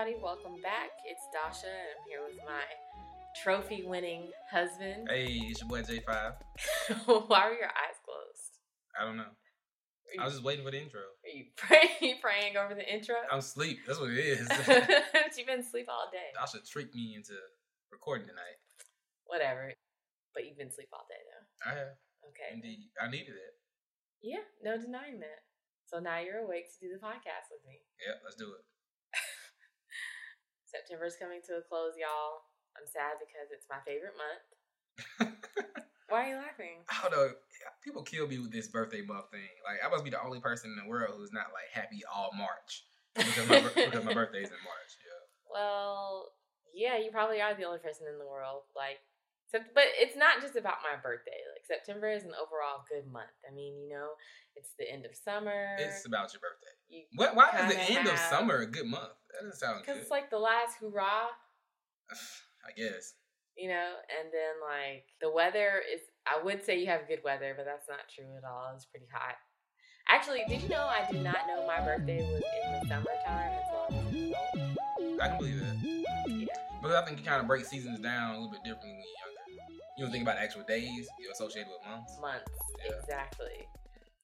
everybody. Welcome back. It's Dasha, and I'm here with my trophy winning husband. Hey, it's your boy J5. Why are your eyes closed? I don't know. You, I was just waiting for the intro. are you praying, praying over the intro? I'm asleep. That's what it is. You've been asleep all day. Dasha tricked me into recording tonight. Whatever. But you've been asleep all day, though. I have. Okay. Indeed. I needed it. Yeah, no denying that. So now you're awake to do the podcast with me. Yeah, let's do it. September's coming to a close, y'all. I'm sad because it's my favorite month. Why are you laughing? I don't know. People kill me with this birthday month thing. Like, I must be the only person in the world who's not like happy all March because my, because my birthday's in March. Yeah. Well, yeah, you probably are the only person in the world. Like, but it's not just about my birthday. Like September is an overall good month. I mean, you know, it's the end of summer. It's about your birthday. You, What? Why is the end of summer a good month? That doesn't sound because good. it's like the last hurrah, I guess. you know. And then like the weather is. I would say you have good weather, but that's not true at all. It's pretty hot. Actually, did you know I did not know my birthday was in the summertime until I was an adult? I can believe that. Yeah. But I think you kind of break seasons down a little bit differently when you're younger. You don't think about actual days. You're associated with months. months Yeah. exactly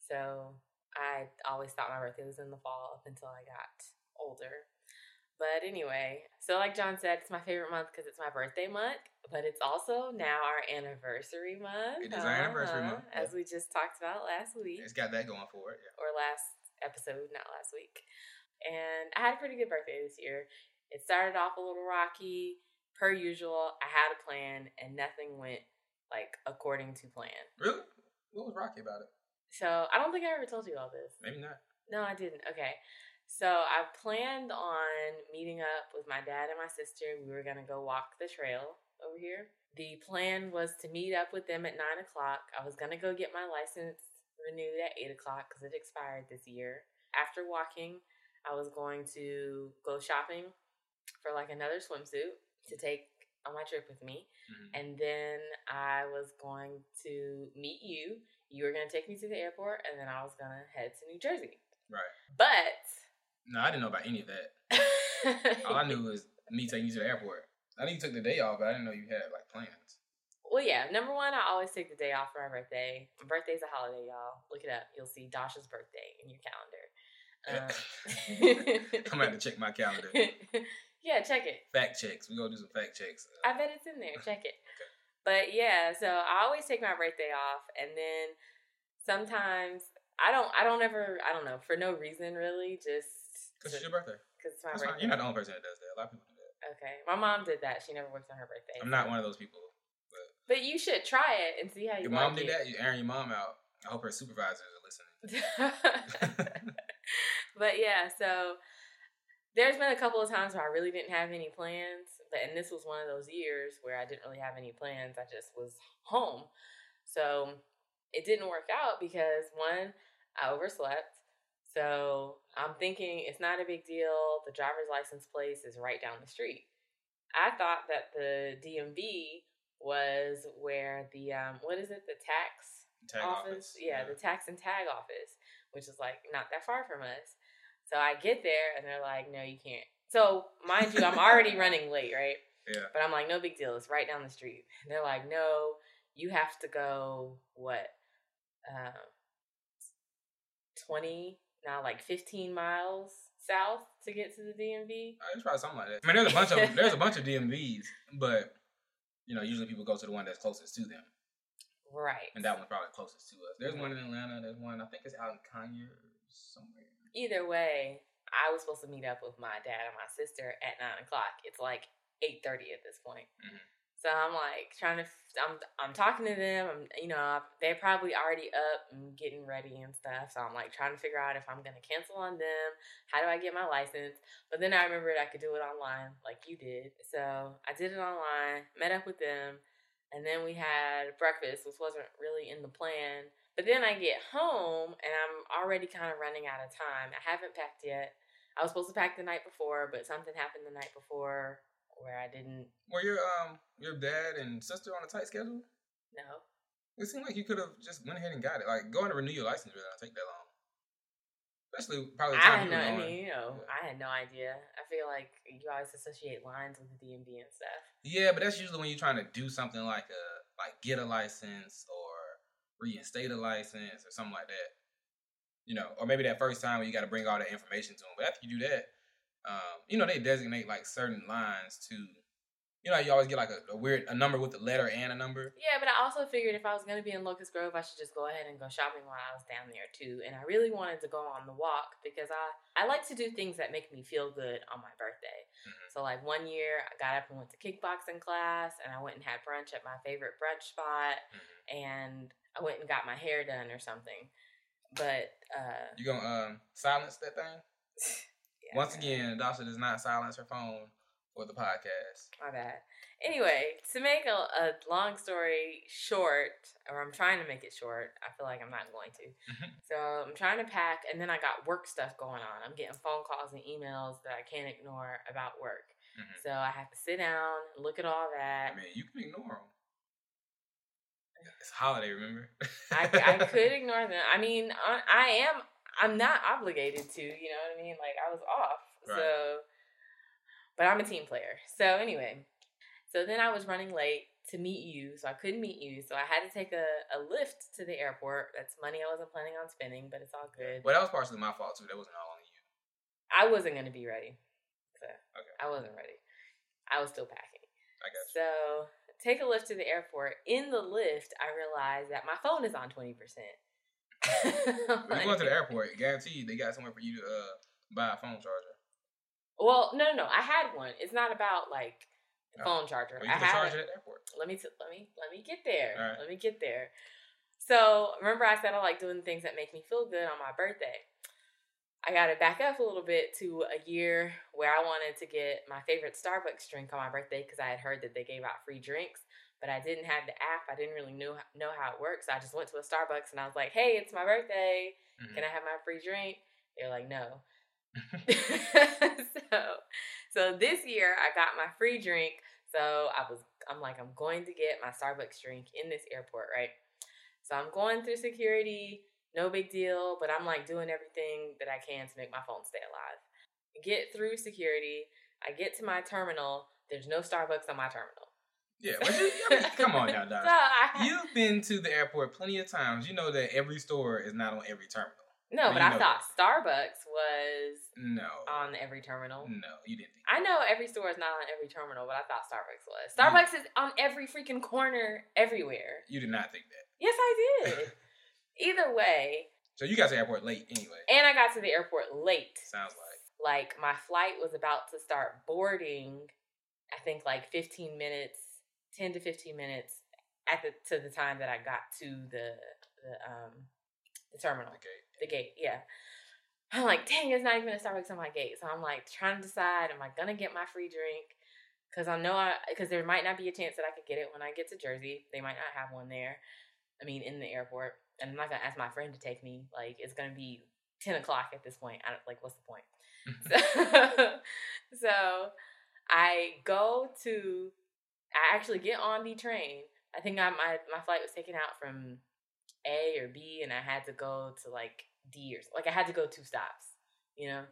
so i always thought my birthday was in the fall up until i got older but anyway so like john said it's my favorite month because it's my birthday month but it's also now our anniversary month It is our anniversary uh-huh, month, as we just talked about last week It's got that going for it. Yeah. or last episode not last week and i had a pretty good birthday this year it started off a little rocky per usual i had a plan and nothing went like according to plan Really? What was rocky about it? so I don't think I ever told you all this. Maybe not. No, I didn't. Okay. So I planned on meeting up with my dad and my sister. We were gonna go walk the trail over here. The plan was to meet up with them at nine o'clock. I was gonna go get my license renewed at eight o'clock because it expired this year. After walking, I was going to go shopping for like another swimsuit to take on my trip with me. Mhm. And then I was going to meet you. You were going to take me to the airport, and then I was going to head to New Jersey. Right. But. No, I didn't know about any of that. All I knew was me taking you to the airport. I knew you took the day off, but I didn't know you had like plans. well, yeah, number one, I always take the day off for my birthday. My birthday's a holiday, y'all. Look it up. You'll see Dasha's birthday in your calendar. Um, I'm gonna have to check my calendar. yeah, check it. Fact checks. We're gonna do some fact checks. I bet it's in there. Check it. But yeah, so I always take my birthday off, and then sometimes I don't. I don't ever. I don't know for no reason really. Just Cause it's your birthday. because it's my That's fine. birthday. You're not the only person that does that. A lot of people do that. Okay, my mom did that. She never worked on her birthday. I'm not one of those people. But you should try it and see how you Your like mom did it. that. You airing your mom out. I hope her supervisors are listening. but yeah, so there's been a couple of times where I really didn't have any plans, but and this was one of those years where I didn't really have any plans. I just was home. So it didn't work out because one, I overslept. So I'm thinking it's not a big deal. The driver's license place is right down the street. I thought that the DMV was where the um what is it the tax Tag office. Yeah, the tax and tag office, which is like not that far from us. So I get there and they're like, no, you can't. So mind you, I'm already running late, right? yeah. But I'm like, no big deal. It's right down the street. And they're like, no, you have to go what, um, twenty now like fifteen miles south to get to the DMV. Uh, It's probably something like that. I mean, there's a bunch of there's a bunch of DMVs, but you know, usually people go to the one that's closest to them, Right. and that one's probably closest to us. There's one in Atlanta. There's one I think it's out in Conyers somewhere. Either way, I was supposed to meet up with my dad and my sister at nine o'clock. It's like eight thirty at this point. Mhm. So I'm like trying to. I'm I'm talking to them. I'm you know they're probably already up and getting ready and stuff. So I'm like trying to figure out if I'm gonna cancel on them. How do I get my license? But then I remembered I could do it online like you did. So I did it online. Met up with them. And then we had breakfast, which wasn't really in the plan. But then I get home and I'm already kind of running out of time. I haven't packed yet. I was supposed to pack the night before, but something happened the night before where I didn't Were your um your dad and sister on a tight schedule? No. It seemed like you could have just went ahead and got it. Like going to renew your license really don't take that long. Especially probably. I had no. I mean, you know, Yeah. I had no idea. I feel like you always associate lines with the DMV and stuff. Yeah, but that's usually when you're trying to do something like a like get a license or reinstate a license or something like that. You know, or maybe that first time when you got to bring all that information to them. But after you do that, um, you know, they designate like certain lines to. You know, you always get like a, a weird a number with a letter and a number. Yeah, but I also figured if I was going to be in Locust Grove, I should just go ahead and go shopping while I was down there too. And I really wanted to go on the walk because I I like to do things that make me feel good on my birthday. Mhm. So like one year, I got up and went to kickboxing class, and I went and had brunch at my favorite brunch spot, Mhm. and I went and got my hair done or something. But uh, You gonna um, silence that thing? yeah, Once again, Dasha does not silence her phone for the podcast. My bad. Anyway, to make a, a long story short, or I'm trying to make it short, I feel like I'm not going to. Mhm. So I'm trying to pack, and then I got work stuff going on. I'm getting phone calls and emails that I can't ignore about work. Mhm. So I have to sit down, look at all that. I mean, you can ignore them. It's a holiday, remember? I, I could ignore them. I mean, I, I am. I'm not obligated to. You know what I mean? Like I was off, Right. so. But I'm a team player. So anyway, so then I was running late to meet you, so I couldn't meet you. So I had to take a, a Lyft to the airport. That's money I wasn't planning on spending, but it's all good. Well, that was partially my fault too. That wasn't all on you. I wasn't gonna be ready. So Okay. I wasn't ready. I was still packing. I got you. So take a Lyft to the airport. In the Lyft, I realized that my phone is on twenty percent. When you going to the airport, guaranteed they got somewhere for you to uh, buy a phone charger. Well, no, no, no. I had one. It's not about like the Oh. phone charger. Or you I can had. charge it at the airport. Let me t- let me let me get there. Right. Let me get there. So remember, I said I like doing things that make me feel good on my birthday. I got to back up a little bit to a year where I wanted to get my favorite Starbucks drink on my birthday because I had heard that they gave out free drinks, but I didn't have the app. I didn't really know know how it works. So I just went to a Starbucks and I was like, "Hey, it's my birthday. Mhm. Can I have my free drink?" They're like, "No." so so this year I got my free drink. So I was I'm like I'm going to get my Starbucks drink in this airport, right? So I'm going through security, no big deal, but I'm like doing everything that I can to make my phone stay alive. Get through security, I get to my terminal, there's no Starbucks on my terminal. Yeah, but you, I mean, come on now, Doc. I, You've been to the airport plenty of times. You know that every store is not on every terminal. no, you but I thought Starbucks was No, on every terminal. no, you didn't. Think I know every store is not on every terminal, but I thought Starbucks was. Starbucks is on every freaking corner everywhere. You did not think that. Yes, I did. Either way, So you got to the airport late anyway. and I got to the airport late. Sounds like. Like my flight was about to start boarding. I think like 15 minutes, 10 to 15 minutes at the to the time that I got to the the um the terminal. Okay. the gate. Yeah. I'm like, dang, there's not even a Starbucks on my gate. So I'm like trying to decide, am I gonna get my free drink? Because I know I, because there might not be a chance that I could get it when I get to Jersey. They might not have one there. I mean, in the airport, I'm not gonna ask my friend to take me. Like, it's gonna be ten o'clock at this point. I don't like, what's the point? so, so I go to, I actually get on the train. I think I, my my flight was taken out from A or B, and I had to go to like D or like I had to go two stops. You know,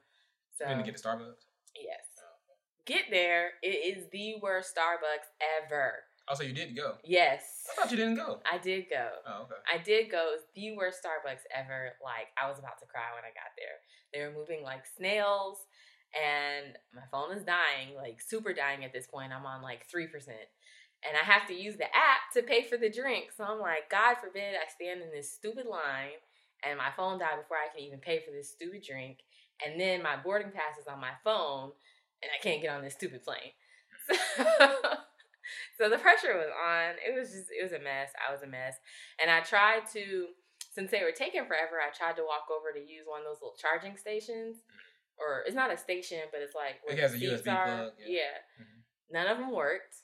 so Then to get to Starbucks. yes, Oh, get there. It is the worst Starbucks ever. Oh, so you did go. Yes, I thought you didn't go. I did go. Oh, okay. I did go. It was the worst Starbucks ever. Like I was about to cry when I got there. They were moving like snails, and my phone is dying, like super dying at this point. I'm on like three percent, and I have to use the app to pay for the drink. So I'm like, God forbid I stand in this stupid line and my phone died before I can even pay for this stupid drink, and then my boarding pass is on my phone, and I can't get on this stupid plane. So, so the pressure was on. It was just, it was a mess. I was a mess. And I tried to, since they were taking forever, I tried to walk over to use one of those little charging stations. Or it's not a station, but it's like It has the a USB are. plug, yeah. Yeah. Mhm. None of them worked.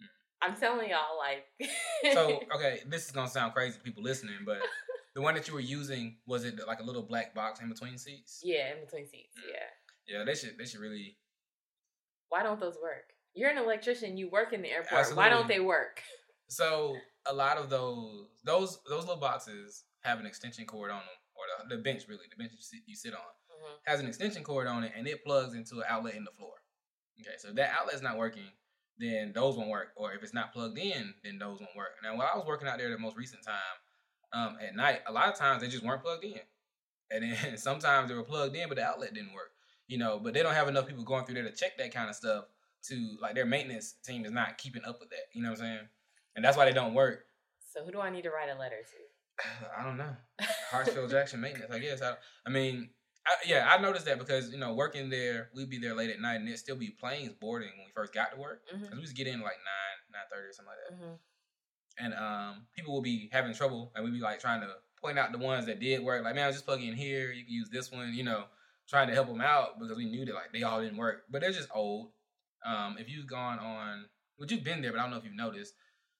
Mhm. I'm telling y'all, like. So okay, this is gonna sound crazy to people listening, but the one that you were using was it like a little black box in between seats? yeah, in between seats. Mm. Yeah. Yeah, they should they should really. Why don't those work? You're an electrician. You work in the airport. Why don't they work? So a lot of those those those little boxes have an extension cord on them, or the, the bench really, the bench you sit, you sit on. Mhm. has an extension cord on it, and it plugs into an outlet in the floor. Okay, so if that outlet's not working, then those won't work. Or if it's not plugged in, then those won't work. Now, when I was working out there the most recent time, um, at night, a lot of times they just weren't plugged in, and then sometimes they were plugged in, but the outlet didn't work. You know, but they don't have enough people going through there to check that kind of stuff. To like their maintenance team is not keeping up with that. You know what I'm saying? And that's why they don't work. So who do I need to write a letter to? I don't know. Hartsfield Jackson maintenance, I guess. I, I mean, I, yeah, I noticed that because you know working there, we'd be there late at night, and there'd still be planes boarding when we first got to work. Mhm. 'Cause we to get in like nine, nine thirty or something like that, hmm and um, people would be having trouble, and we'd be like trying to point out the ones that did work. Like, man, just plug in here. You can use this one. You know, trying to help them out because we knew that like they all didn't work, but they're just old. Um, if you've gone on, well, you've been there, but I don't know if you've noticed,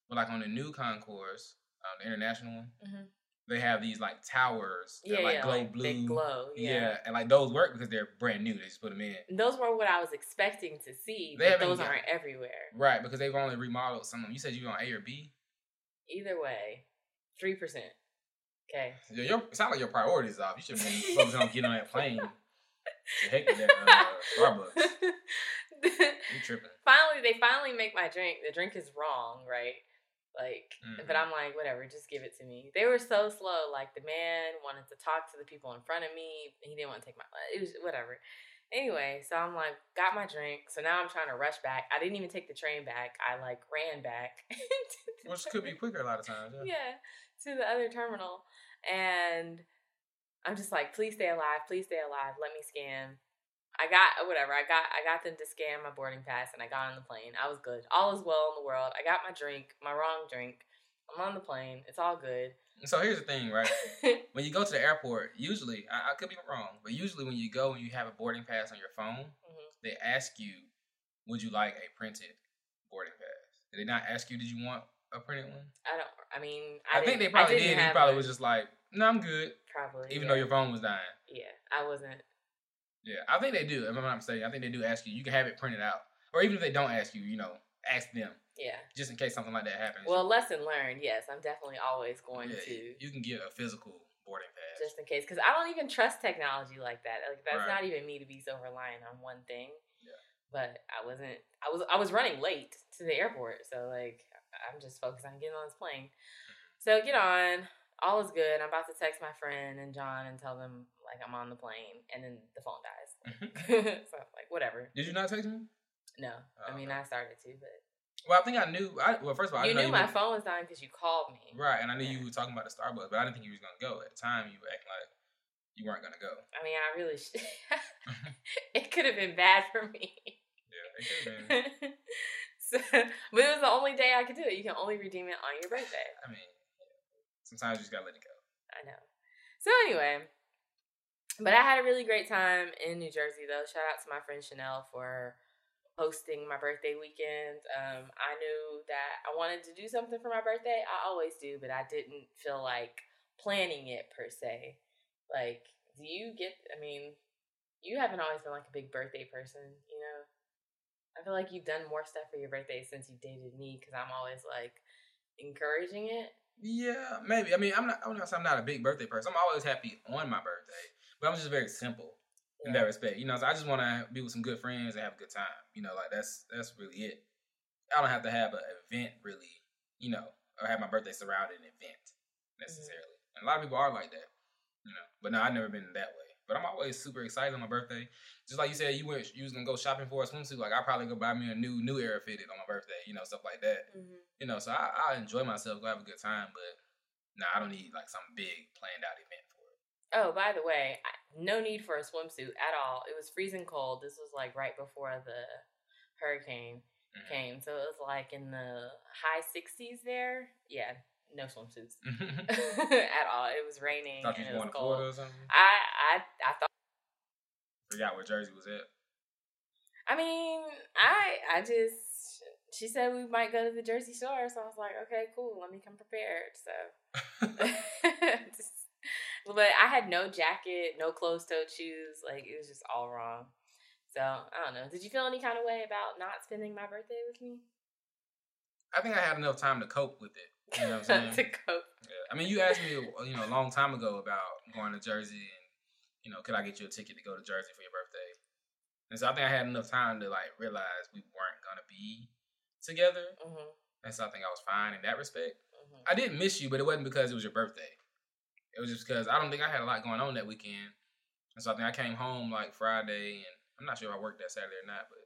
but like on the new concourse, um, the international one, Mhm. they have these like towers that Yeah, like yeah, glow like blue. they glow. Yeah. and like those work because they're brand new. They just put them in. And Those were what I was expecting to see, They but those aren't everywhere. Right, because they've only remodeled some of them. You said you were on A or B. Either way, three percent. Okay. Yeah, your, it sounds like your priorities off. You should have been focused on getting on that plane. Heck with that uh, Starbucks. You tripping. finally, they finally make my drink. The drink is wrong, right? Like, but Mhm. I'm like, whatever, just give it to me. They were so slow. Like the man wanted to talk to the people in front of me. He didn't want to take my. It was whatever. Anyway, so I'm like, got my drink. So now I'm trying to rush back. I didn't even take the train back. I like ran back. Which could be quicker a lot of times. Yeah. yeah, to the other terminal. And I'm just like, please stay alive, please stay alive. Let me scan. I got whatever. I got I got them to scan my boarding pass and I got on the plane. I was good. All is well in the world. I got my drink, my wrong drink. I'm on the plane. It's all good. So here's the thing, right? when you go to the airport, usually I, I could be wrong, but usually when you go and you have a boarding pass on your phone, Mhm. they ask you, "Would you like a printed boarding pass?" Did they not ask you, "Did you want a printed one?" I don't. I mean, I, I, think they probably did. You probably one. was just like, "No, I'm good," probably even yeah. though your phone was dying. yeah. I wasn't. Yeah, I think they do. If I'm not mistaken, I think they do ask you. You can have it printed out, or even if they don't ask you, you know, ask them Yeah. just in case something like that happens. Well, lesson learned. Yes, I'm definitely always going yeah, to. you can get a physical boarding pass. just in case because i don't even trust technology like that like that's Right. not even me to be so reliant on one thing Yeah. but i wasn't i was i was running late to the airport so like i'm just focused on getting on this plane mm-hmm. so get on all is good i'm about to text my friend and john and tell them like i'm on the plane and then the phone dies mm-hmm. so like whatever Did you not text me? no oh, i Oh, mean okay. i started to but Well, I think I knew. I, well, first of all, I you didn't knew know my you phone was dying because you called me right, and I knew Yeah. you were talking about the Starbucks, but I didn't think you was gonna go. At the time, you were acting like you weren't gonna go. i mean i really sh- it could have been bad for me Yeah, it could have been. so, but it was the only day I could do it. You can only redeem it on your birthday. I mean, sometimes you just gotta let it go. I know. So anyway, but I had a really great time in New Jersey though. Shout out to my friend Chanel for hosting my birthday weekend. Um, I knew that I wanted to do something for my birthday. I always do, but I didn't feel like planning it per se. Like, do you get? I mean, you haven't always been like a big birthday person, you know. I feel like you've done more stuff for your birthday since you dated me because I'm always like encouraging it. Yeah, maybe. I mean, I'm not. I'm not. I'm not a big birthday person. I'm always happy on my birthday, but I'm just very simple in that respect. You know, so I just want to be with some good friends and have a good time. You know, like that's that's really it. I don't have to have an event really. You know, or have my birthday surrounded in an event necessarily. And a lot of people are like that. You know, but no, I've never been that way. But I'm always super excited on my birthday. Just like you said, you went, you was gonna go shopping for a swimsuit. Like I probably go buy me a new New Era fitted on my birthday. You know, stuff like that. Mm-hmm. You know, so I, I enjoy myself, go have a good time. But nah, I don't need like some big planned out event. Oh, by the way, no need for a swimsuit at all. It was freezing cold. This was like right before the hurricane Mhm. came, so it was like in the high 60s there. Yeah, no swimsuits at all. It was raining Thought you and it was going to Florida cold. or something. I I I thought. Forgot where Jersey was at. I mean, I I just she said we might go to the Jersey Shore, so I was like, okay, cool. Let me come prepared. So, Just- but I had no jacket, no closed-toed shoes. Like it was just all wrong. So I don't know. Did you feel any kind of way about not spending my birthday with me? I think I had enough time to cope with it. You know what I'm saying? to cope. Yeah. I mean, you asked me, you know, a long time ago about going to Jersey and you know, could I get you a ticket to go to Jersey for your birthday? And so I think I had enough time to like realize we weren't gonna be together, hmm and so I think I was fine in that respect. hmm I didn't miss you, but it wasn't because it was your birthday. It was just because I don't think I had a lot going on that weekend, and so I think I came home like Friday, and I'm not sure if I worked that Saturday or not, but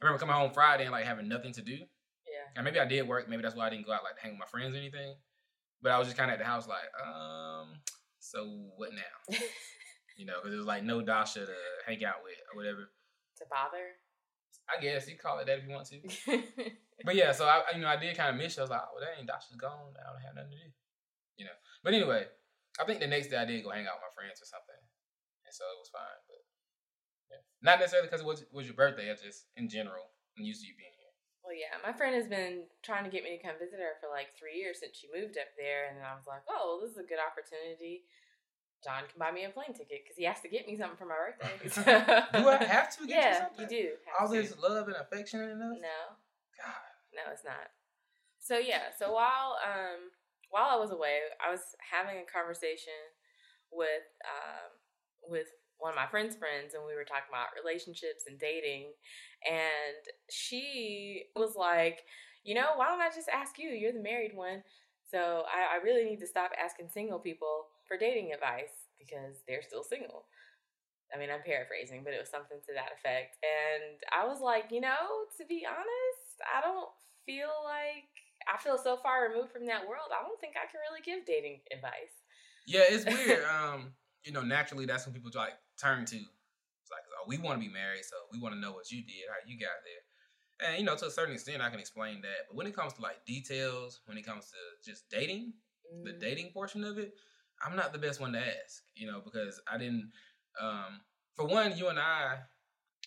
I remember coming home Friday and like having nothing to do. Yeah. And maybe I did work. Maybe that's why I didn't go out like to hang with my friends or anything. But I was just kind of at the house like, um, so what now? You know, because there was like no Dasha to hang out with or whatever. to bother. I guess you call it that if you want to. But yeah, so I, you know, I did kind of miss you. I was like, oh, dang, Dasha's gone. I don't have nothing to do. You know. But anyway, I think the next day I did go hang out with my friends or something, and so it was fine. But yeah. not necessarily because it was, was your birthday. I just in general, I'm used to you being here. well, yeah, my friend has been trying to get me to come visit her for like three years since she moved up there, and I was like, oh, well, this is a good opportunity. John can buy me a plane ticket because he has to get me something for my birthday. Do I have to get you yeah, something? you do. All to. this love and affection and enough. No, God. no, it's not. So yeah, so while um while I was away, I was having a conversation with um with one of my friends' friends, and we were talking about relationships and dating, and she was like, you know, why don't I just ask you? You're the married one, so I, I really need to stop asking single people for dating advice because they're still single. I mean, I'm paraphrasing, but it was something to that effect. And I was like, you know, to be honest, I don't feel like I feel so far removed from that world. I don't think I can really give dating advice. Yeah, it's weird. um, you know, naturally that's when people like turn to. It's like, oh, we want to be married, so we want to know what you did, how you got there. And you know, to a certain extent, I can explain that. But when it comes to like details, when it comes to just dating, the Mm, dating portion of it, I'm not the best one to ask, you know, because I didn't. Um, for one, you and I,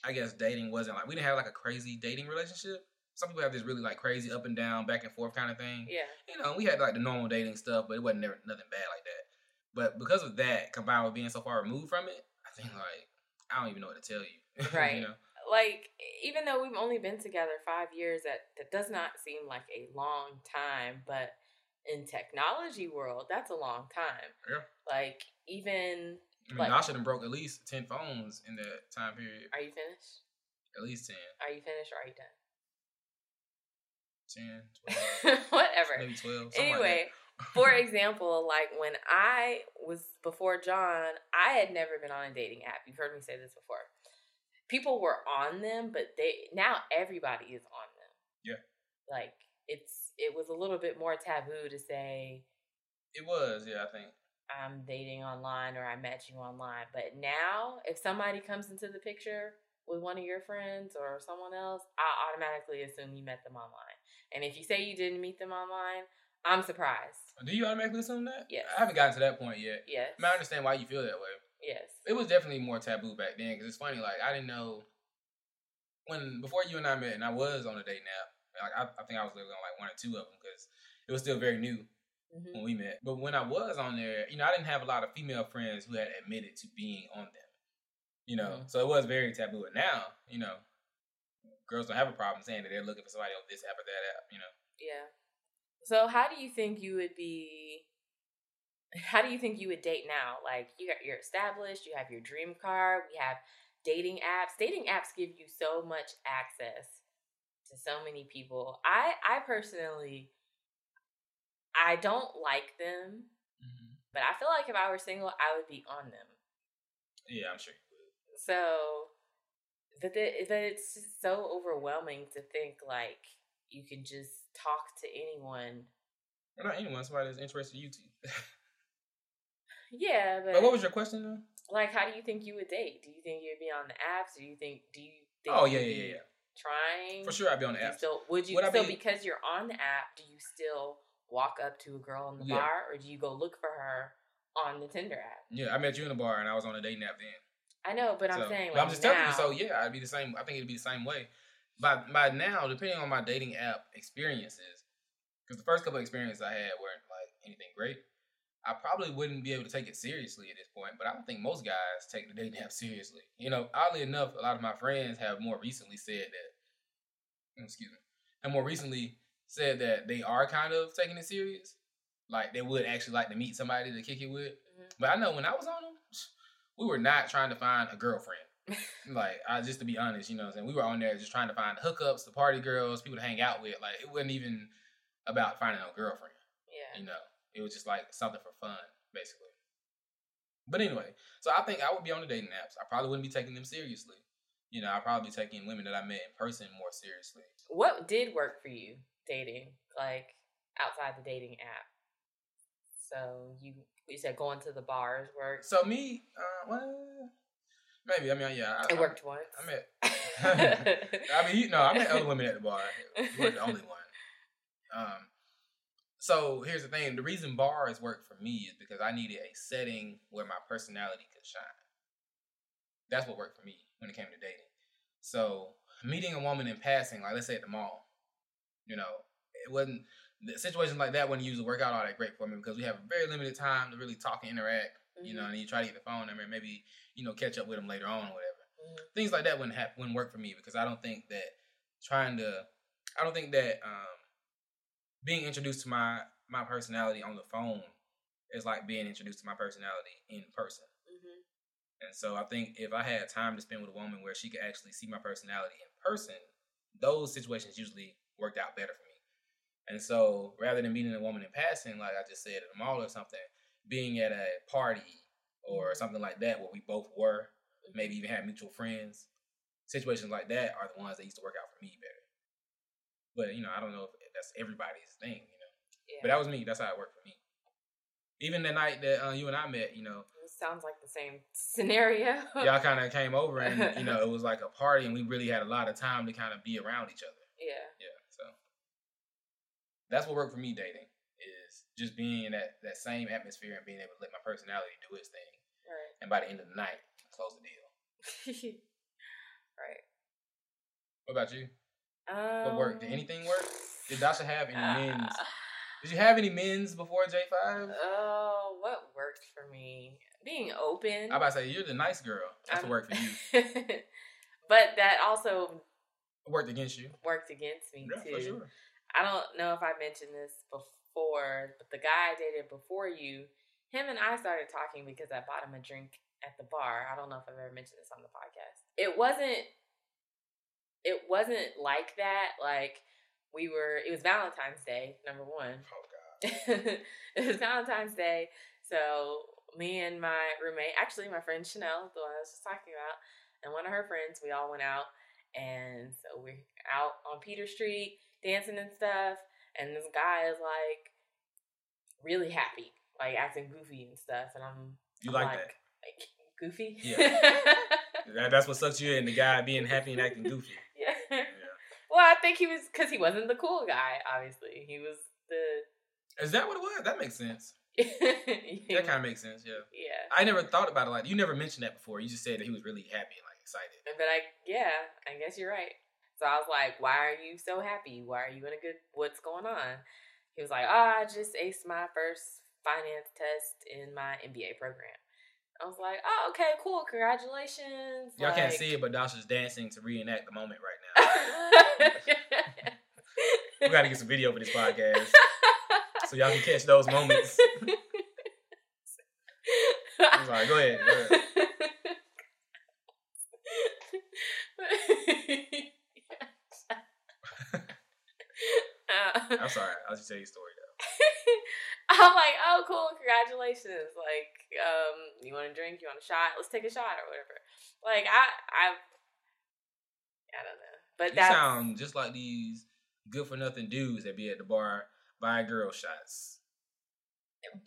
I guess dating wasn't like we didn't have like a crazy dating relationship. Some people have this really like crazy up and down, back and forth kind of thing. Yeah. You know, we had like the normal dating stuff, but it wasn't never nothing bad like that. But because of that, combined with being so far removed from it, I think like I don't even know what to tell you. Right. you know? Like, even though we've only been together five years, that, that does not seem like a long time, but in technology world, that's a long time. Yeah. Like, even, I mean, Like- Dasha done broke at least ten phones in that time period. are you finished? At least 10, Are you finished or are you done? 10, 12, Whatever. maybe 12. Anyway, like for example, like when I was before John, I had never been on a dating app. You've heard me say this before. People were on them, but they now everybody is on them. Yeah. Like it's it was a little bit more taboo to say it was, yeah, I think. I'm dating online or I met you online. But now if somebody comes into the picture with one of your friends or someone else, I automatically assume you met them online. And if you say you didn't meet them online, I'm surprised. Do you automatically assume that? Yes. I haven't gotten to that point yet. Yes. I, understand why you feel that way. Yes. It was definitely more taboo back then because it's funny. Like I didn't know when before you and I met, and I was on a date now. Like I, I think I was living on like one or two of them because it was still very new hmm when we met. But when I was on there, you know, I didn't have a lot of female friends who had admitted to being on them. You know, Mhm. so it was very taboo. And now, you know, girls don't have a problem saying that they're looking for somebody on this app or that app. You know, Yeah. So how do you think you would be how do you think you would date now? Like you got you're established, you have your dream car, we have dating apps. Dating apps give you so much access to so many people. I I personally I don't like them, mm-hmm. but I feel like if I were single, I would be on them. yeah, I'm sure you would. So that the, that it's just so overwhelming to think like you can just talk to anyone. Or not anyone, somebody that's interested in you too. Yeah, but but what was your question though? like, how do you think you would date? Do you think you'd be on the apps? Do you think? Do you think? Oh yeah, yeah, yeah, yeah. Trying For sure, I'd be on the you still would you Would still be- because you're on the app? Do you still walk up to a girl in the Yeah. bar, or do you go look for her on the Tinder app? Yeah, I met you in the bar and I was on a dating app then. I know, but I'm So- saying but like I'm just now, telling you. So yeah, I'd be the same. I think it'd be the same way. By by now, depending on my dating app experiences, because the first couple of experiences I had weren't like anything great. I probably wouldn't be able to take it seriously at this point, but I don't think most guys take the dating app seriously. You know, oddly enough, a lot of my friends have more recently said that. Excuse me. And more recently said that they are kind of taking it serious. Like they would actually like to meet somebody to kick it with. Mhm. But I know when I was on them, we were not trying to find a girlfriend. like, I just to be honest, you know what I'm saying? We were on there just trying to find hookups, the party girls, people to hang out with. Like, it wasn't even about finding a girlfriend. Yeah. You know, it was just like something for fun, basically. But anyway, so I think I would be on the dating apps. I probably wouldn't be taking them seriously. You know, I'd probably be taking women that I met in person more seriously. What did work for you dating, like outside the dating app? So you you said going to the bars worked. So me, uh, well, maybe. I mean, yeah, I, It worked once. I, I met. I mean, you know, I met other women at the bar. You weren't the only one. Um, so here's the thing: the reason bars work for me is because I needed a setting where my personality could shine. That's what worked for me when it came to dating. So meeting a woman in passing, like let's say at the mall, you know, it wasn't situations like that wouldn't usually work out all that great for me because we have very limited time to really talk and interact. You know, Mhm. and you try to get the phone number and maybe you know catch up with them later on or whatever Mhm. things like that wouldn't happen, wouldn't work for me because I don't think that trying to, I don't think that um, being introduced to my my personality on the phone is like being introduced to my personality in person. Mhm. And so I think if I had time to spend with a woman where she could actually see my personality in person, those situations usually worked out better for me. And so rather than meeting a woman in passing, like I just said at a mall or something, being at a party or something like that where we both were, maybe even had mutual friends, situations like that are the ones that used to work out for me better. But you know, I don't know if that's everybody's thing, you know. Yeah. But that was me. That's how it worked for me. Even the night that uh, you and I met, you know, It sounds like the same scenario. y'all kind of came over and you know it was like a party and we really had a lot of time to kind of be around each other. yeah. Yeah, that's what worked for me dating is just being in that that same atmosphere and being able to let my personality do its thing. Right. And by the end of the night, close the deal. right. What about you? Um, What worked? Did anything work? Did Dasha have any men's? uh, Did you have any men's before J five? Oh, what worked for me? Being open. I about to say you're the nice girl. That's I'm- what worked for you. but that also worked against you. worked against me Yeah, too. for sure. I don't know if I mentioned this before, but the guy I dated before you, him and I started talking because I bought him a drink at the bar. I don't know if I've ever mentioned this on the podcast. It wasn't it wasn't like that. Like we were it was Valentine's Day, number one. Oh God. it was Valentine's Day. So me and my roommate, actually my friend Chanel, the one I was just talking about, and one of her friends, we all went out and so we're out on Peter Street dancing and stuff. And this guy is like really happy, like acting goofy and stuff. And I'm You I'm like that? Like goofy? Yeah. That, that's what sucks you in the guy being happy and acting goofy. yeah. Yeah. Well, I think he was because he wasn't the cool guy. Obviously, he was the. Is that what it was? That makes sense. yeah. That kind of makes sense. Yeah. yeah. I never thought about it like you never mentioned that before. You just said that he was really happy and like excited. But I, yeah, I guess you're right. So I was like, why are you so happy? Why are you in a good, what's going on? He was like, oh, I just aced my first finance test in my MBA program. I was like, oh, okay, cool. Congratulations. Y'all can't see it, but Dasha's dancing to reenact the moment right now. we got to get some video for this podcast so y'all can catch those moments. I'm sorry. Go ahead. Go ahead. I'm sorry. I'll just tell you a story though. I'm like, oh, cool, congratulations. Like, um, you want a drink? You want a shot? Let's take a shot or whatever. Like, I, I, I don't know, but You sound just like these good for nothing dudes that be at the bar buying girl shots.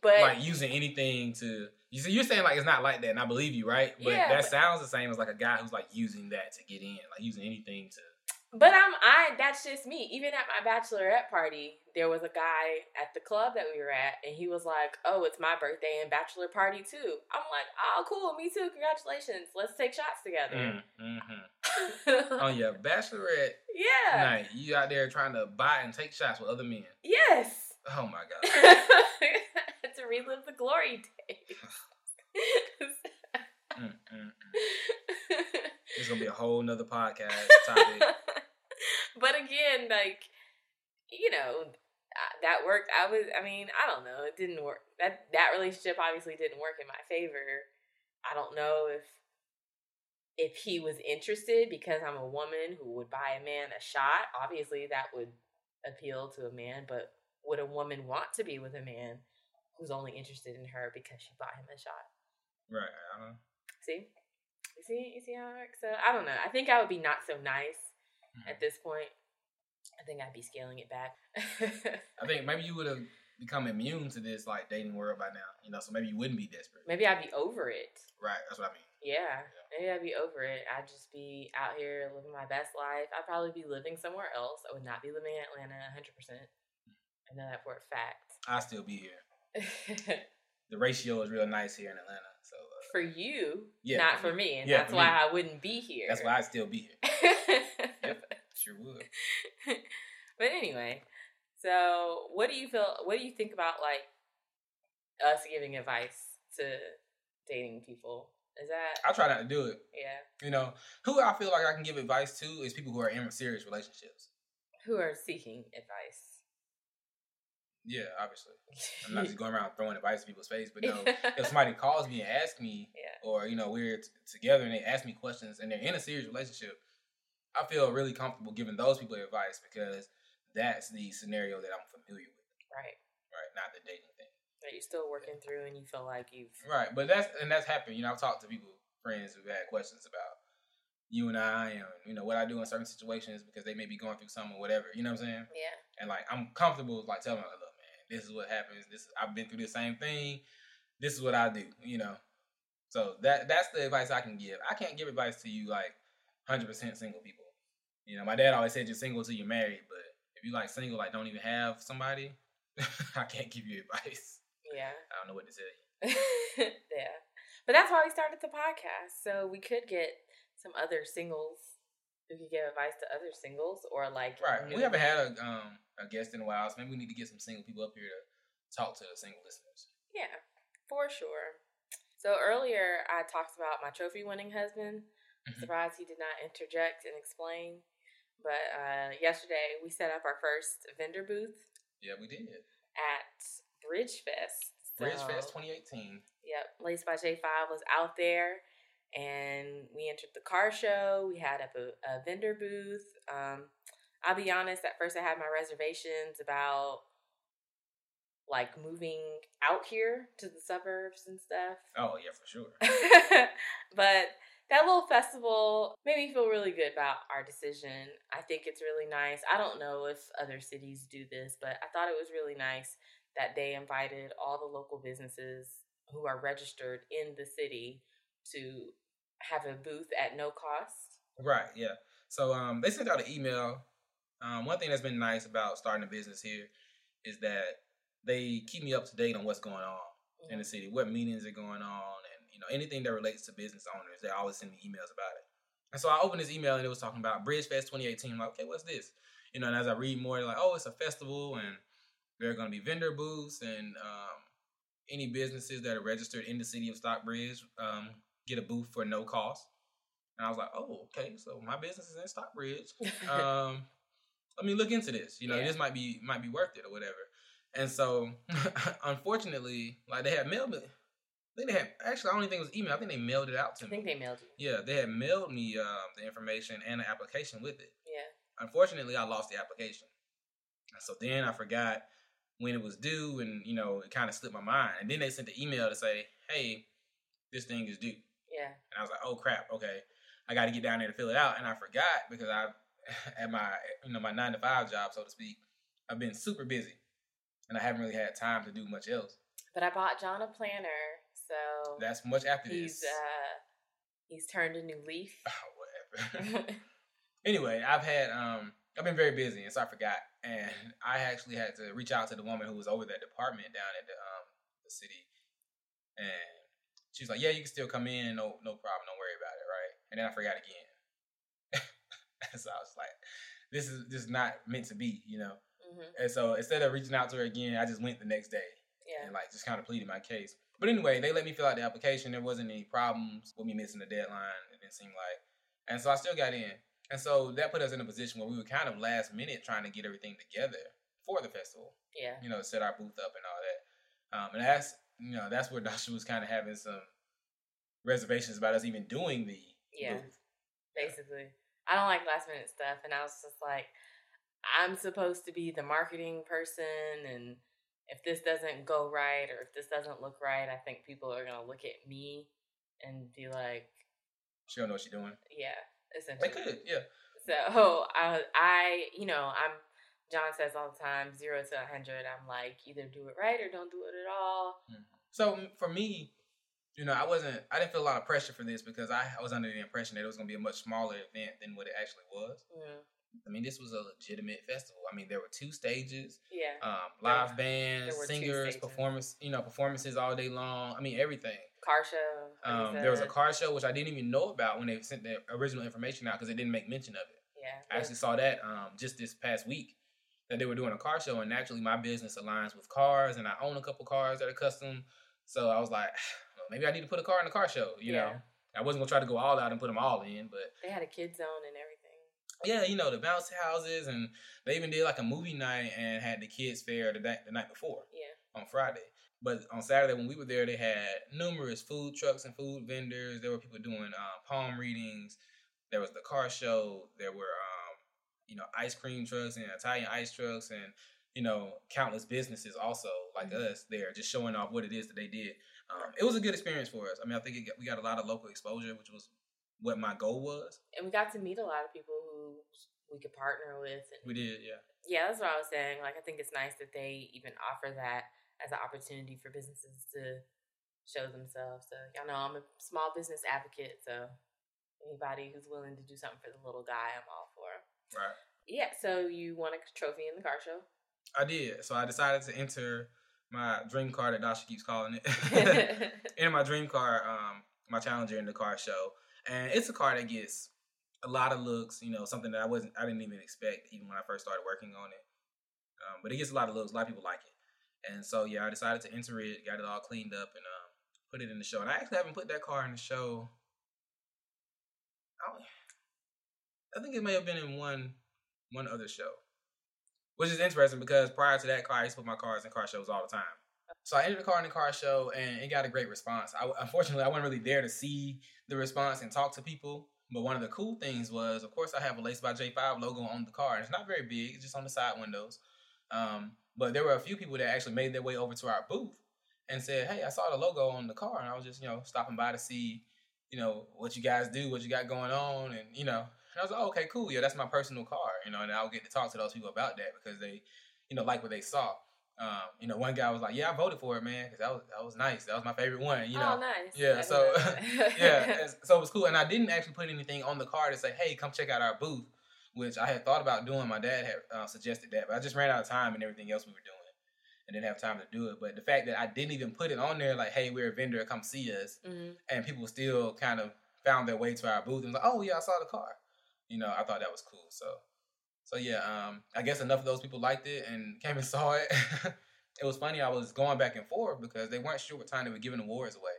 but like using anything to you see you're saying like it's not like that and I believe you, right? But Yeah, that but- sounds the same as like a guy who's like using that to get in, like using anything to But I'm I that's just me. Even at my bachelorette party, there was a guy at the club that we were at and he was like, Oh, it's my birthday and bachelor party too. I'm like, Oh, cool, me too, congratulations. Let's take shots together. mm, hmm on your bachelorette yeah. night. You out there trying to buy and take shots with other men. Yes. Oh my god. to relive the glory days. Mm, mm, mm. It's gonna be a whole nother podcast topic. but again, like you know, that worked. I was, I mean, I don't know. It didn't work. That that relationship obviously didn't work in my favor. I don't know if if he was interested because I'm a woman who would buy a man a shot. Obviously, that would appeal to a man, but would a woman want to be with a man who's only interested in her because she bought him a shot? Right. I don't know. See, you see, you see how it works. So I don't know. I think I would be not so nice Mhm. at this point. I think I'd be scaling it back. I think maybe you would have become immune to this like dating world by now. You know, so maybe you wouldn't be desperate. Maybe I'd be over it. Right. That's what I mean. Yeah, maybe I'd be over it. I'd just be out here living my best life. I'd probably be living somewhere else. I would not be living in Atlanta 100%. I know that for a fact. I'll still be here. The ratio is real nice here in Atlanta. So uh, for you, Yeah, not for me. And Yeah, that's why me. I wouldn't be here. that's why I'd still be here. Yep. Sure would. but anyway, so what do you feel? What do you think about like us giving advice to dating people? Is that I try not to do it. yeah? You know, who I feel like I can give advice to is people who are in serious relationships. Who are seeking advice? Yeah, obviously. I'm not just going around throwing advice in people's face, but no, if somebody calls me and asks me, Yeah. or you know, we're t- together and they ask me questions and they're in a serious relationship, I feel really comfortable giving those people advice because that's the scenario that I'm familiar with, right. right? Not the dating thing, That you're still working through, and you feel like you've right? But that's and that's happened. You know, I've talked to people, friends who've had questions about you and I, and you know what I do in certain situations because they may be going through something or whatever. You know what I'm saying? yeah. and like I'm comfortable with like telling them, this is what happens. This I've been through the same thing. This is what I do, you know. So that that's the advice I can give. I can't give advice to you like hundred percent single people. You know, my dad always said you're single till you're married, but if you like single, like don't even have somebody, I can't give you advice. Yeah. I don't know what to tell you. yeah. But that's why we started the podcast. So we could get some other singles who could give advice to other singles or like Right. We haven't had a um a guest in a while, so maybe we need to get some single people up here to talk to the single listeners. Yeah, for sure. So earlier I talked about my trophy winning husband. Mhm. Surprised he did not interject and explain. But uh, yesterday we set up our first vendor booth Yeah, we did. at Bridge Fest. Bridge So- Fest 2018. Yep, Laced by J5 was out there, and we entered the car show. We had up a, a vendor booth. Um, I'll be honest, at first I had my reservations about like moving out here to the suburbs and stuff. Oh yeah, for sure. but that little festival made me feel really good about our decision. I think it's really nice. I don't know if other cities do this, but I thought it was really nice that they invited all the local businesses who are registered in the city to have a booth at no cost. Right, yeah. So um, they sent out an email. Um, one thing that's been nice about starting a business here is that they keep me up to date on what's going on in the city, what meetings are going on, and you know anything that relates to business owners. They always send me emails about it. And so I opened this email and it was talking about Bridge Fest 2018. I'm like, okay, what's this? You know, and as I read more, like, oh, it's a festival and there are going to be vendor booths and um, any businesses that are registered in the city of Stockbridge um, get a booth for no cost. And I was like, oh, okay, so my business is in Stockbridge. Um, let me look into this. You know, Yeah. this might be might be worth it or whatever. And so, unfortunately, like they had mailed me. I think they had actually. I don't even think it was email. I think they mailed it out to I me. I think they mailed you. Yeah, they had mailed me um, the information and the application with it. Yeah. Unfortunately, I lost the application. So then I forgot when it was due, and you know, it kind of slipped my mind. And then they sent the email to say, "Hey, this thing is due." Yeah. And I was like, "Oh crap! Okay, I got to get down there to fill it out." And I forgot because I, at my you know my nine to five job, so to speak, I've been super busy, and I haven't really had time to do much else. But I bought John a planner, so That's much after he's this. uh he's turned a new leaf. Whatever. anyway, I've had um I've been very busy and so I forgot. And I actually had to reach out to the woman who was over that department down at the um the city. And she was like, Yeah, you can still come in, no no problem, don't worry about it, right? And then I forgot again. so I was like, this is this is not meant to be, you know. hmm And so instead of reaching out to her again, I just went the next day Yeah. and like just kind of pleaded my case. But anyway, they let me fill out the application. There wasn't any problems with me missing the deadline. It didn't seem like, and so I still got in. And so that put us in a position where we were kind of last minute trying to get everything together for the festival. Yeah. You know, set our booth up and all that. Um, and that's you know that's where Dasha was kind of having some reservations about us even doing the Yeah. booth. basically. I don't like last minute stuff, and I was just like, I'm supposed to be the marketing person, and if this doesn't go right or if this doesn't look right, I think people are gonna look at me and be like, She don't know what she's doing. yeah, essentially. They could, yeah. So I, I, you know, I'm. John says all the time, zero to a hundred. I'm like, either do it right or don't do it at all. So for me, you know, I wasn't, I didn't feel a lot of pressure for this because I, I was under the impression that it was going to be a much smaller event than what it actually was. Mm, I mean, this was a legitimate festival. I mean, there were two stages, yeah, um, live bands, singers, performance, you know, performances all day long. I mean, everything. car show. Um, there was a car show which I didn't even know about when they sent the original information out because they didn't make mention of it. Yeah, I actually saw that um, just this past week that they were doing a car show, and naturally my business aligns with cars, and I own a couple cars that are custom. So I was like, well, maybe I need to put a car in the car show. You know, I wasn't gonna try to go all out and put them all in, but they had a kid zone and everything. yeah, you know the bounce houses, and they even did like a movie night and had the kids fair the, night the night before Yeah. on Friday. But on Saturday when we were there, they had numerous food trucks and food vendors. There were people doing uh, palm readings. There was the car show. There were, um, you know, ice cream trucks and Italian ice trucks, and you know, countless businesses also like Mhm. us there, just showing off what it is that they did. Um, it was a good experience for us. I mean, I think it got, we got a lot of local exposure, which was what my goal was. and we got to meet a lot of people who we could partner with. And We did, yeah. yeah, that's what I was saying. Like, I think it's nice that they even offer that as an opportunity for businesses to show themselves. So y'all know I'm a small business advocate. So anybody who's willing to do something for the little guy, I'm all for. Right. Yeah. So you won a trophy in the car show. I did. So I decided to enter my dream car that Dasha keeps calling it. enter my dream car, um, my Challenger in the car show, and it's a car that gets a lot of looks. You know, something that I wasn't, I didn't even expect even when I first started working on it. Um, but it gets a lot of looks. A lot of people like it, and so yeah, I decided to enter it, got it all cleaned up, and um, put it in the show. And I actually haven't put that car in the show. I, don't- I think it may have been in one one other show, which is interesting because prior to that car, I used to put my cars in car shows all the time. So I entered the car in the car show, and it got a great response. I, unfortunately, I wasn't really there to see the response and talk to people. But one of the cool things was, of course, I have a Lace by J5 logo on the car. It's not very big; it's just on the side windows. Um, but there were a few people that actually made their way over to our booth and said, "Hey, I saw the logo on the car, and I was just, you know, stopping by to see, you know, what you guys do, what you got going on, and you know." And I was like, oh, "Okay, cool. Yeah, that's my personal car, you know." And I'll get to talk to those people about that because they, you know, like what they saw. Um, you know, one guy was like, "Yeah, I voted for it, man, because that was that was nice. That was my favorite one." You know, oh, nice. yeah, so- yeah, so it was cool. And I didn't actually put anything on the car to say, "Hey, come check out our booth," which I had thought about doing. My dad had uh, suggested that, but I just ran out of time and everything else we were doing, and didn't have time to do it. But the fact that I didn't even put it on there, like, "Hey, we're a vendor, come see us," Mhm. and people still kind of found their way to our booth and was like, "Oh yeah, I saw the car." You know, I thought that was cool. So, so yeah, um, I guess enough of those people liked it and came and saw it. it was funny. I was going back and forth because they weren't sure what time they were giving awards away.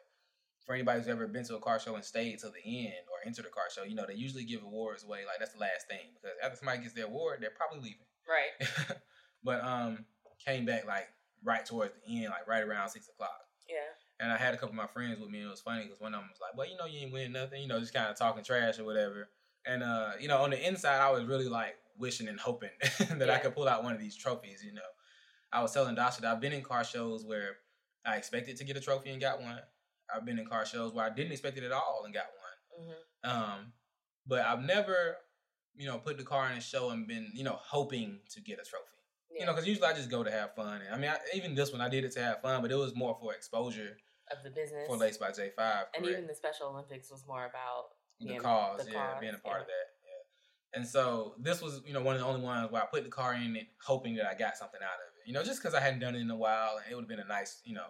For anybody who's ever been to a car show and stayed till the end or entered a car show, you know they usually give awards away like that's the last thing because after somebody gets their award, they're probably leaving. Right. but um, came back like right towards the end, like right around six o'clock. Yeah. And I had a couple of my friends with me, and it was funny because one of them was like, "Well, you know, you ain't winning nothing," you know, just kind of talking trash or whatever. And uh, you know, on the inside, I was really like wishing and hoping that I could pull out one of these trophies. You know, I was telling Dasha that I've been in car shows where I expected to get a trophy and got one. I've been in car shows where I didn't expect it at all and got one. hmm Um, but I've never, you know, put the car in a show and been, you know, hoping to get a trophy. Yeah. You know, because usually I just go to have fun. And I mean, I, even this one I did it to have fun, but it was more for exposure of the business. for Lace by J Five. and even the Special Olympics was more about the cause, the yeah, cause, being a part yeah. of that. Yeah. And so this was, you know, one of the only ones where I put the car in it, hoping that I got something out of it. You know, just because I hadn't done it in a while, and it would have been a nice, you know,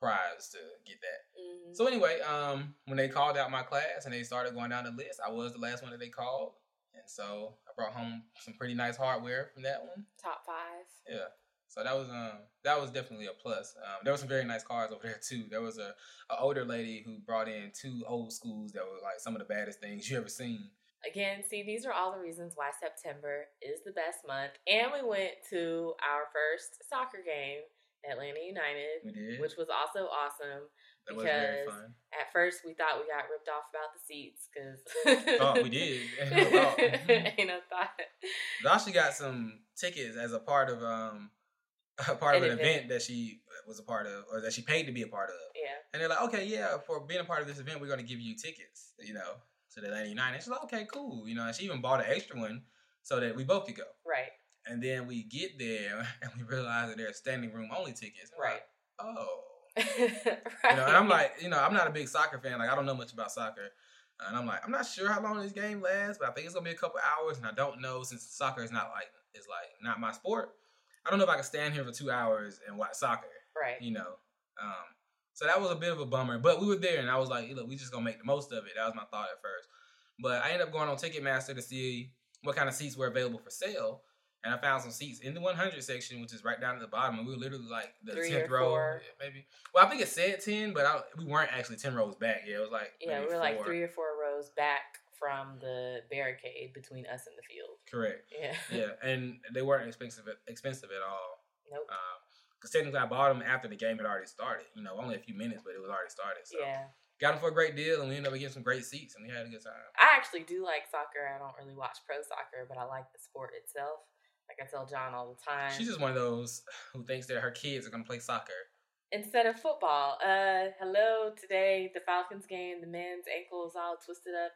prize to get that. Mhm. So anyway, um, when they called out my class and they started going down the list, I was the last one that they called, and so I brought home some pretty nice hardware from that one. top five. Yeah. So that was um that was definitely a plus. Um, there were some very nice cars over there too. There was a, a older lady who brought in two old schools that were like some of the baddest things you ever seen. Again, see, these are all the reasons why September is the best month. And we went to our first soccer game, Atlanta United, We did. which was also awesome. That was very Because- fun. At first, we thought we got ripped off about the seats because Thought we did. Ain't no thought. Ain't no thought. Dasha got some tickets as a part of um a part of An an event. event that she was a part of or that she paid to be a part of. Yeah, And they're like, okay, yeah, for being a part of this event, we're gonna give you tickets, you know, to the 99. And she's like, okay, cool. You know, and she even bought an extra one so that we both could go. right, And then we get there and we realize that they're standing room only tickets. We're right, like, oh. right. You know, and I'm like, you know, I'm not a big soccer fan. Like, I don't know much about soccer. And I'm like, I'm not sure how long this game lasts, but I think it's gonna be a couple hours. And I don't know since soccer is not like is like not my sport. I don't know if I can stand here for two hours and watch soccer. right. You know, um, so that was a bit of a bummer. But we were there, and I was like, look, we just gonna make the most of it. That was my thought at first. But I ended up going on Ticketmaster to see what kind of seats were available for sale. And I found some seats in the 100 section, which is right down at the bottom. And we were literally like the Three 10th or row, four. maybe. Well, I think it said 10, but I, we weren't actually 10 rows back. Yeah, it was like Yeah, we were like three or four rows back from the barricade between us and the field. Correct. Yeah. Yeah, and they weren't expensive expensive at all. Nope. Because technically, I bought them after the game had already started. You know, only a few minutes, but it was already started. So Yeah. got them for a great deal, and we ended up getting some great seats, and we had a good time. I actually do like soccer. I don't really watch pro soccer, but I like the sport itself. Like I tell John all the time. She's just one of those who thinks that her kids are gonna play soccer. Instead of football, uh, hello, today, the Falcons game, the man's ankle is all twisted up.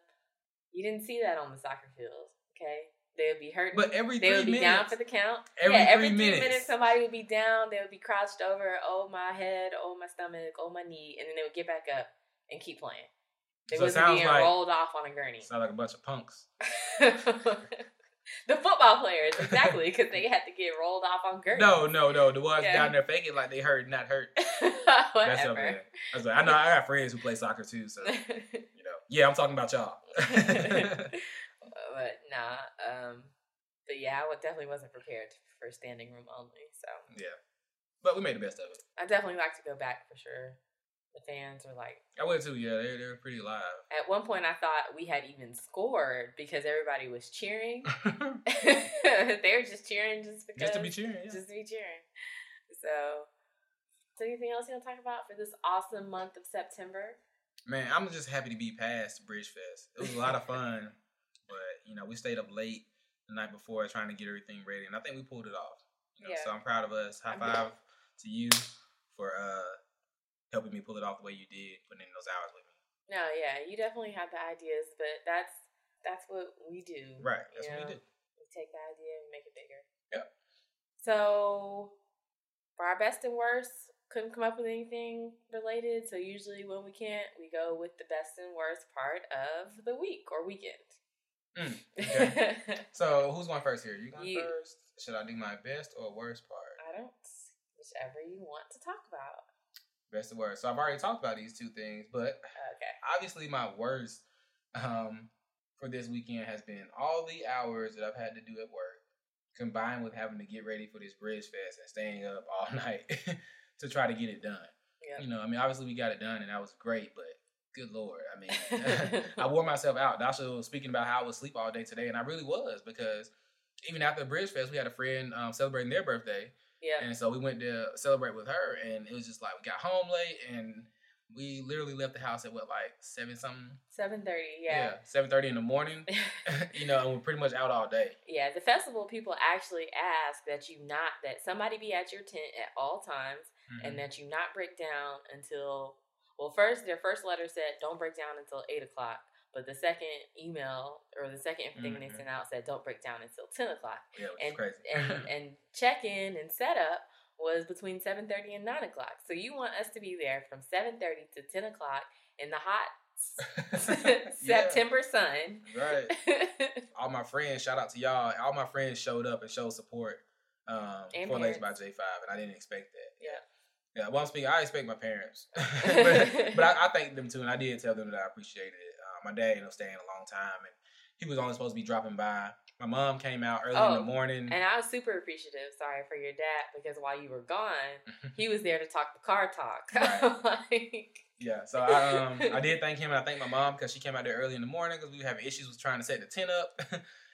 You didn't see that on the soccer field, okay? They would be hurting. But every they would be minutes, down for the count. Every yeah, every three three minutes. minutes. somebody would be down. They would be crouched over. Oh my head. Oh my stomach. Oh my knee. And then they would get back up and keep playing. They So wasn't being like- rolled off on a gurney. sound like a bunch of punks. the football players, exactly, because they had to get rolled off on gurneys. No, no, no. The ones Yeah. down there faking like they hurt, not hurt. That's Whatever. there. I like, I know I got friends who play soccer too, so you know. Yeah, I'm talking about y'all. but nah. Um. But yeah, I definitely wasn't prepared for standing room only. So yeah, but we made the best of it. I definitely like to go back for sure. The fans are like. I went too. Yeah, they they were pretty live. At one point, I thought we had even scored because everybody was cheering. they were just cheering just because Just to be cheering. Yeah. just to be cheering. So, is anything else you want to talk about for this awesome month of September? Man, I'm just happy to be past Bridge Fest. It was a lot of fun, but you know, we stayed up late the night before trying to get everything ready, and I think we pulled it off. You know, Yeah. So I'm proud of us. High I'm five to you for uh helping me pull it off the way you did, putting in those hours with me. No, yeah, you definitely have the ideas, but that's that's what we do. Right. That's you what know? we do. We take the idea and make it bigger. Yep. So, for our best and worst, couldn't come up with anything related. So usually when we can't, we go with the best and worst part of the week or weekend. Mm, okay. So who's going first here? You going You. first? Should I do my best or worst part? I don't. Whichever you want to talk about. Best or worst. So I've already talked about these two things, but Okay. obviously my worst um, for this weekend has been all the hours that I've had to do at work, combined with having to get ready for this Bridge Fest and staying up all night to try to get it done. Yep. You know, I mean, obviously we got it done and that was great, but good lord, I mean, I wore myself out. Dasha was speaking about how I would sleep all day today, and I really was because even after the Bridge Fest, we had a friend um, celebrating their birthday, Yeah. and so we went to celebrate with her, and it was just like we got home late, and we literally left the house at what like seven something. Seven thirty. Yeah. seven thirty in the morning. you know, and we're pretty much out all day. Yeah, the festival people actually ask that you not that somebody be at your tent at all times Mhm. and that you not break down until well first their first letter said don't break down until eight o'clock. But the second email or the second thing they Mhm. sent out said don't break down until ten o'clock. yeah, which And is crazy. and and check in and setup was between seven thirty and nine o'clock. So you want us to be there from seven thirty to ten o'clock in the hot September sun. right. All my friends, shout out to y'all. All my friends showed up and showed support um, And for Lace by. J Five, and I didn't expect that. Yeah. Yeah, well, I'm speaking. I expect my parents, but, but I, I thank them too, and I did tell them that I appreciated it. My dad ended up staying a long time, and he was only supposed to be dropping by. My mom came out early in Oh, the morning. And I was super appreciative, sorry, for your dad because while you were gone, he was there to talk the car talk. like, yeah, so I um I did thank him, and I thank my mom because she came out there early in the morning because we were having issues with trying to set the tent up,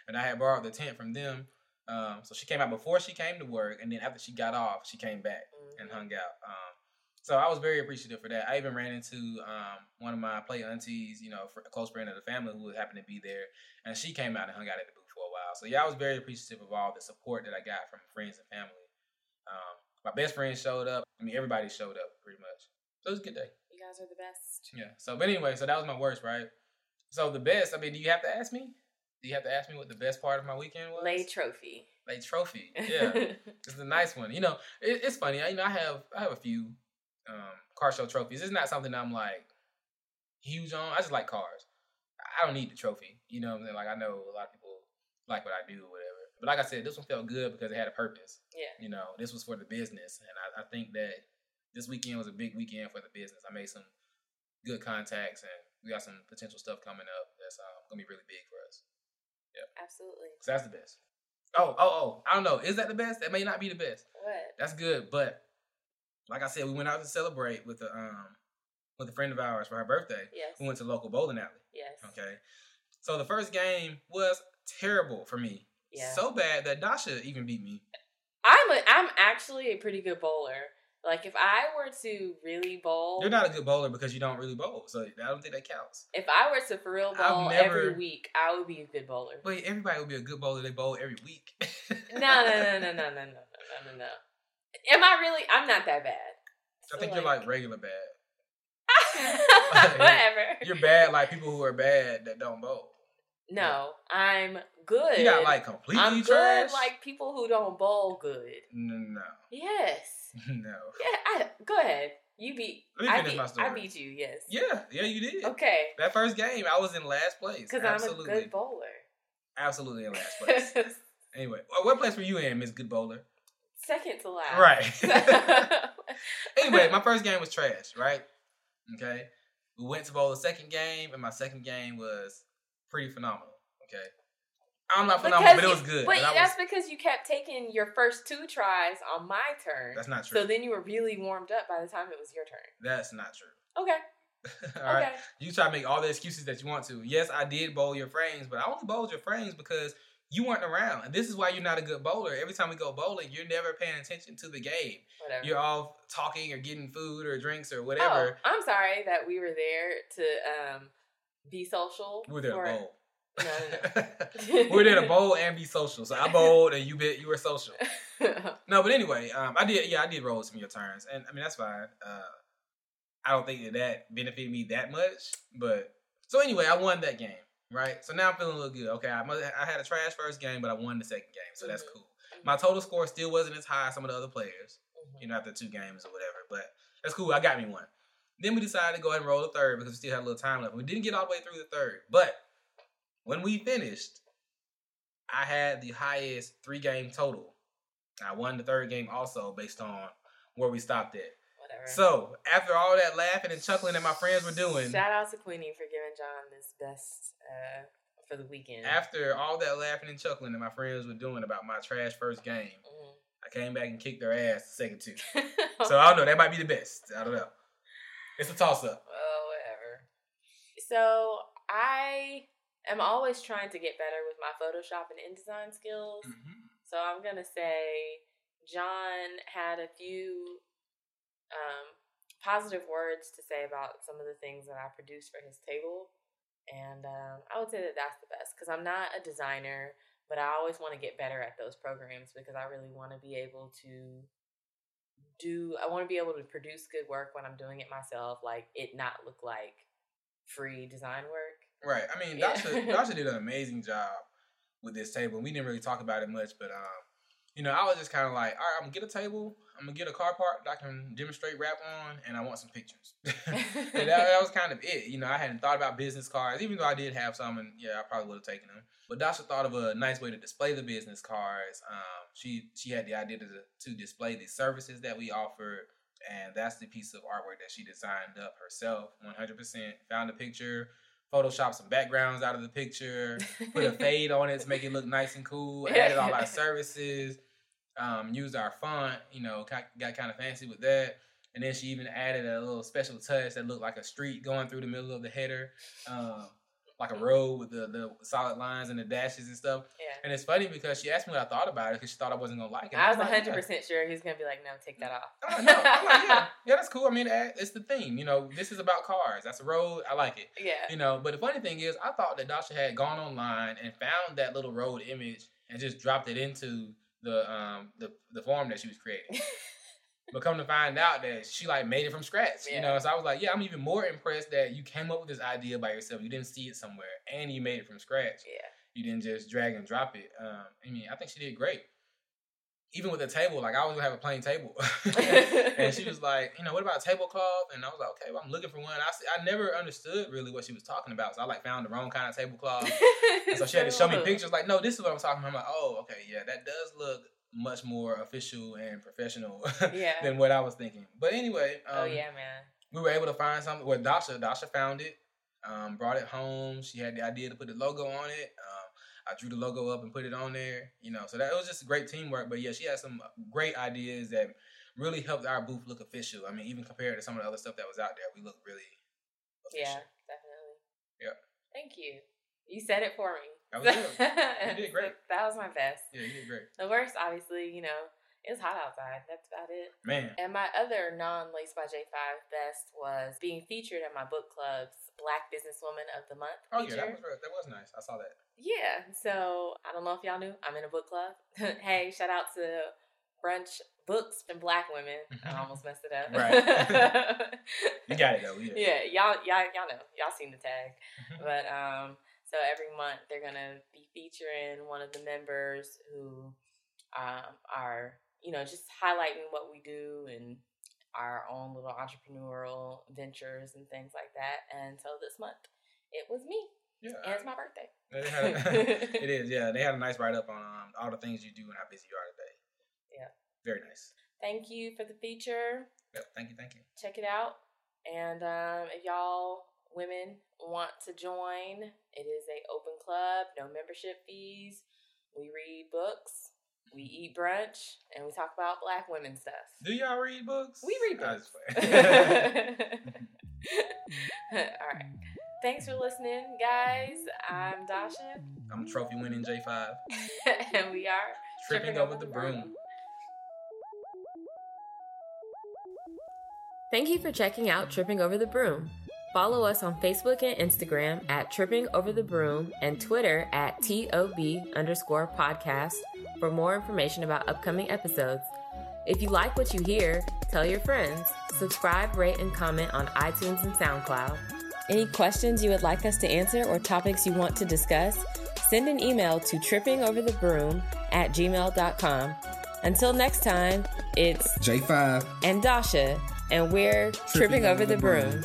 and I had borrowed the tent from them. Um, so she came out before she came to work, and then after she got off, she came back and mhm. hung out. Um, So I was very appreciative for that. I even ran into um, one of my play aunties, you know, a close friend of the family who happened to be there, and she came out and hung out at the booth for a while. So yeah, I was very appreciative of all the support that I got from friends and family. Um, my best friend showed up. I mean, everybody showed up pretty much. So it was a good day. You guys are the best. Yeah. So, but anyway, so that was my worst, right? So the best. I mean, do you have to ask me? Do you have to ask me what the best part of my weekend was? Lay trophy. Lay trophy. Yeah, it's a nice one. You know, it, it's funny. I, you know, I have I have a few um, car show trophies. It's not something I'm like huge on. I just like cars. I don't need the trophy. You know what I'm saying? Like I know a lot of people like what I do or whatever. But like I said, this one felt good because it had a purpose. Yeah. You know, this was for the business, and I, I think that this weekend was a big weekend for the business. I made some good contacts, and we got some potential stuff coming up that's um, gonna be really big for us. Yeah. Absolutely. So that's the best. Oh, oh, oh! I don't know. Is that the best? That may not be the best. What? That's good, but like I said, we went out to celebrate with a um with a friend of ours for her birthday. Yes. We went to local bowling alley. Yes. Okay. So the first game was terrible for me. Yeah. So bad that Dasha even beat me. I'm a, I'm actually a pretty good bowler. Like if I were to really bowl, You're not a good bowler because you don't really bowl, so I don't think that counts. if I were to for real bowl never- every week, I would be a good bowler. But everybody would be a good bowler. They bowl every week. No, no, no, no, no, no, no, no, no, no. Am I really? I'm not that bad. I So, think you're like regular bad. Whatever. You're bad like people who are bad that don't bowl. No, I'm good. You got like completely I'm trash. good like people who don't bowl good. no, Yes. no. Yeah. I, go ahead. You beat. Let me I finish beat, my story. I beat you. Yes. Yeah, yeah, you did. Okay. That first game, I was in last place. Because I'm a good bowler. absolutely in last place. anyway, what- what place were you in, Miss Good Bowler? Second to last. Right. anyway, my first game was trash, right? Okay. We went to bowl the second game, and my second game was pretty phenomenal. Okay. I'm not phenomenal, but it was good. But that's was, because you kept taking your first two tries on my turn. that's not true. So then you were really warmed up by the time it was your turn. that's not true. Okay. all right. okay. You try to make all the excuses that you want to. Yes, I did bowl your frames, but I only bowled your frames because you weren't around. And this is why you're not a good bowler. Every time we go bowling, you're never paying attention to the game. Whatever. You're all talking or getting food or drinks or Oh, whatever. I'm sorry that we were there to um be social. We're there to for- bowl. No, no, we're there to bowl and be social. So I bowled and you bit you were social. No, but anyway, um, I did. Yeah, I did roll some of your turns, and I mean that's fine. Uh, I don't think that that benefited me that much, but so anyway, I won that game, right? So now I'm feeling a little good. Okay, I must, I had a trash first game, but I won the second game, so that's Mhm. cool. My total score still wasn't as high as some of the other players, Mhm. you know, after two games or whatever, but that's cool. I got me one. Then we decided to go ahead and roll the third because we still had a little time left. We didn't get all the way through the third, but when we finished, I had the highest three game total. I won the third game also based on where we stopped at. Whatever. So after all that laughing and chuckling that my friends were doing, Shout out to Queenie for giving John this best uh, for the weekend. after all that laughing and chuckling that my friends were doing about my trash first game, Mhm. I came back and kicked their ass the second two. So I don't know. That might be the best. I don't know. It's a toss up. Oh, whatever. So I am always trying to get better with my Photoshop and InDesign skills. So I'm gonna say John had a few um, positive words to say about some of the things that I produced for his table, and um, I would say that that's the best because I'm not a designer, but I always want to get better at those programs because I really want to be able to do. I want to be able to produce good work when I'm doing it myself, like it not look like free design work. Right. I mean, Yeah. Dasha, Dasha did an amazing job with this table. We didn't really talk about it much, but um, you know, I was just kind of like, all right, I'm gonna get a table. I'm gonna get a car part that I can demonstrate wrap on, and I want some pictures. and that, that was kind of it. You know, I hadn't thought about business cards, even though I did have some, and yeah, I probably would have taken them. But Dasha thought of a nice way to display the business cards. Um, she she had the idea to to display the services that we offered, and that's the piece of artwork that she designed up herself, 100%. Found a picture, photoshopped some backgrounds out of the picture, put a fade on it to make it look nice and cool. Added all our services. Um, used our font. You know, got, got kind of fancy with that. And then she even added a little special touch that looked like a street going through the middle of the header. Um, like a road with the, the solid lines and the dashes and stuff. Yeah. And it's funny because she asked me what I thought about it because she thought I wasn't gonna like it. I was like, hundred percent sure he's gonna be like, "No, take that off." I'm like, no. Like, yeah, yeah, that's cool. I mean, it's the theme. You know, this is about cars. That's a road. I like it. yeah. You know, but the funny thing is, I thought that Dasha had gone online and found that little road image and just dropped it into the um the the form that she was creating. but come to find out that she like made it from scratch. You know, so I was like, yeah, I'm even more impressed that you came up with this idea by yourself. You didn't see it somewhere, and you made it from scratch. Yeah. You didn't just drag and drop it. Um, I mean, I think she did great. Even with the table, like I was gonna have a plain table, and she was like, you know, what about a tablecloth? And I was like, okay, well, I'm looking for one. I I never understood really what she was talking about, so I like found the wrong kind of tablecloth. And so she had to show me pictures, like, no, this is what I'm talking about. I'm like, oh, okay, yeah, that does look much more official and professional Yeah. than what I was thinking. But anyway, um, oh yeah, man. we were able to find something. Well, Dasha, Dasha found it, um, brought it home. She had the idea to put the logo on it. Um, I drew the logo up and put it on there. You know, so that it was just great teamwork. But yeah, she had some great ideas that really helped our booth look official. I mean, even compared to some of the other stuff that was out there, we look really official. Yeah, definitely. Yep. Thank you. You said it for me. That was good. You did great. That was my best. Yeah, you did great, The worst, obviously, you know, it was hot outside. That's about it. man. And my other non Lace by J5 best was being featured at my book club's Black Businesswoman of the Month. Oh yeah, that was real- that was nice. I saw that. Yeah. So I don't know if y'all knew, I'm in a book club. hey, shout out to Brunch Books and Black Women. I almost messed it up. Right. You got it though. Yeah. yeah, y'all, y'all, y'all know, y'all seen the tag. But um, so every month they're gonna be featuring one of the members who um are you know just highlighting what we do and our own little entrepreneurial ventures and things like that. And so this month it was me, Yeah. and it's my birthday. A- it is. Yeah, they had a nice write up on um, all the things you do and how busy you are today. Yeah. Very nice. Thank you for the feature. Yep. Thank you. Thank you. check it out. And um, if y'all women want to join, it is a open club, no membership fees. We read books, we eat brunch, and we talk about black women stuff. Do y'all read books? We read books. just play. All right. Thanks for listening, guys. I'm Dasha, I'm trophy winning J5. and we are Tripping over the broom. Thank you for checking out Tripping Over the Broom. Follow us on Facebook and Instagram at Tripping Over the Broom and Twitter at TOB underscore podcast for more information about upcoming episodes. If you like what you hear, tell your friends. Subscribe, rate, and comment on iTunes and SoundCloud. Any questions you would like us to answer or topics you want to discuss, send an email to trippingoverthebroom at gmail.com. Until next time, it's J5. and Dasha, and we're tripping, over the broom.